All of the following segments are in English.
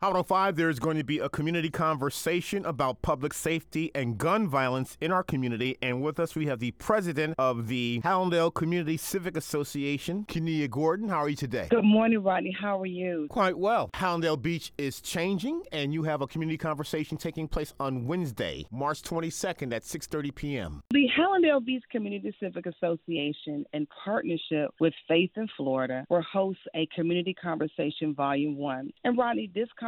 Hot 105, there's going to be a community conversation about public safety and gun violence in our community. And with us, we have the president of the Hallandale Community Civic Association, Qunea Gordon. How are you today? Good morning, Rodney. How are you? Quite well. Hallandale Beach is changing, and you have a community conversation taking place on Wednesday, March 22nd at 6.30 p.m. The Hallandale Beach Community Civic Association, in partnership with Faith in Florida, will host a community conversation volume one. And Rodney, this conversation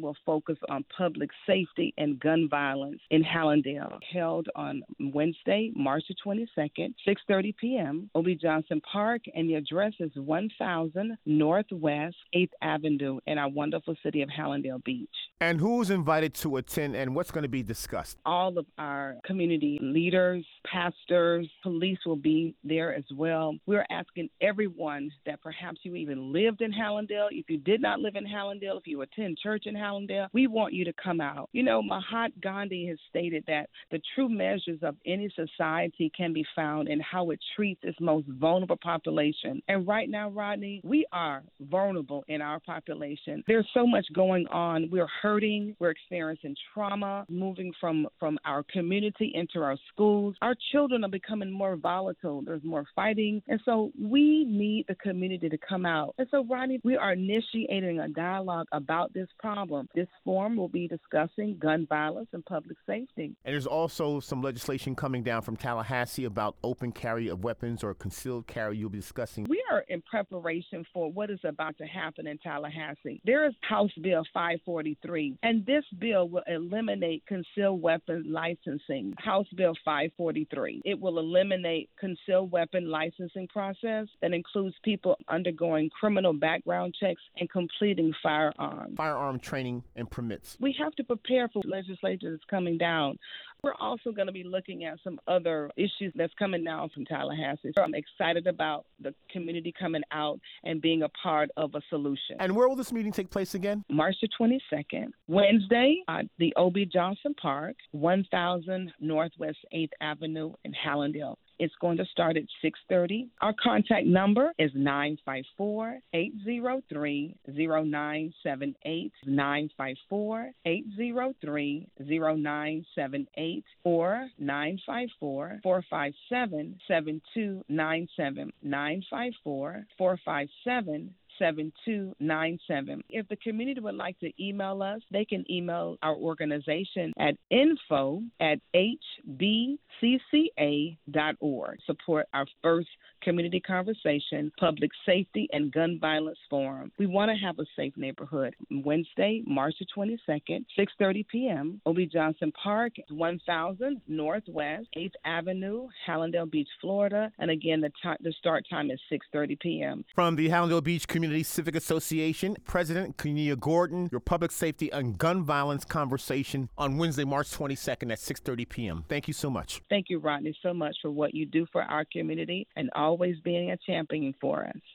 will focus on public safety and gun violence in Hallandale, held on Wednesday, March the 22nd, 6:30 p.m. OB Johnson Park, and the address is 1000 Northwest 8th Avenue in our wonderful city of Hallandale Beach. And who's invited to attend, and what's going to be discussed? All of our community leaders, pastors, police will be there as well. We're asking everyone that perhaps you even lived in Hallandale. If you did not live in Hallandale, if you attend church in Hallandale, we want you to come out. You know, Mahatma Gandhi has stated that the true measures of any society can be found in how it treats its most vulnerable population. And right now, Rodney, we are vulnerable in our population. There's so much going on. We're hurting. We're experiencing trauma, moving from from our community into our schools. Our children are becoming more volatile. There's more fighting, and so we need the community to come out. And so, Rodney, we are initiating a dialogue about this problem. This forum will be discussing gun violence and public safety. And there's also some legislation coming down from Tallahassee about open carry of weapons or concealed carry. You'll be discussing. We are in preparation for what is about to happen in Tallahassee. There is House Bill 543, and this bill will eliminate concealed weapon licensing. House Bill 543. It will eliminate concealed weapon licensing process that includes people undergoing criminal background checks and completing firearms. Firearm training and permits. We have to prepare for legislation that's coming down. We're also going to be looking at some other issues that's coming down from Tallahassee. So I'm excited about the community coming out and being a part of a solution. And where will this meeting take place again? March the 22nd, Wednesday, at the O.B. Johnson Park, 1000 Northwest 8th Avenue in Hallandale. It's going to start at 6:30. Our contact number is 954-803-0978, 954-803-0978 or 954-457-7297, 954-457 7297. If the community would like to email us, they can email our organization at info at hbcca.org. Support our first community conversation, public safety, and gun violence forum. We want to have a safe neighborhood. Wednesday, March the 22nd, 6.30 p.m., OB Johnson Park, 1000 Northwest 8th Avenue, Hallandale Beach, Florida. And again, the, t- the start time is 6.30 p.m. From the Hallandale Beach Community Civic Association, President Qunea Gordon, your public safety and gun violence conversation on Wednesday, March 22nd at 6.30 p.m. Thank you so much. Thank you, Rodney, so much for what you do for our community and always being a champion for us.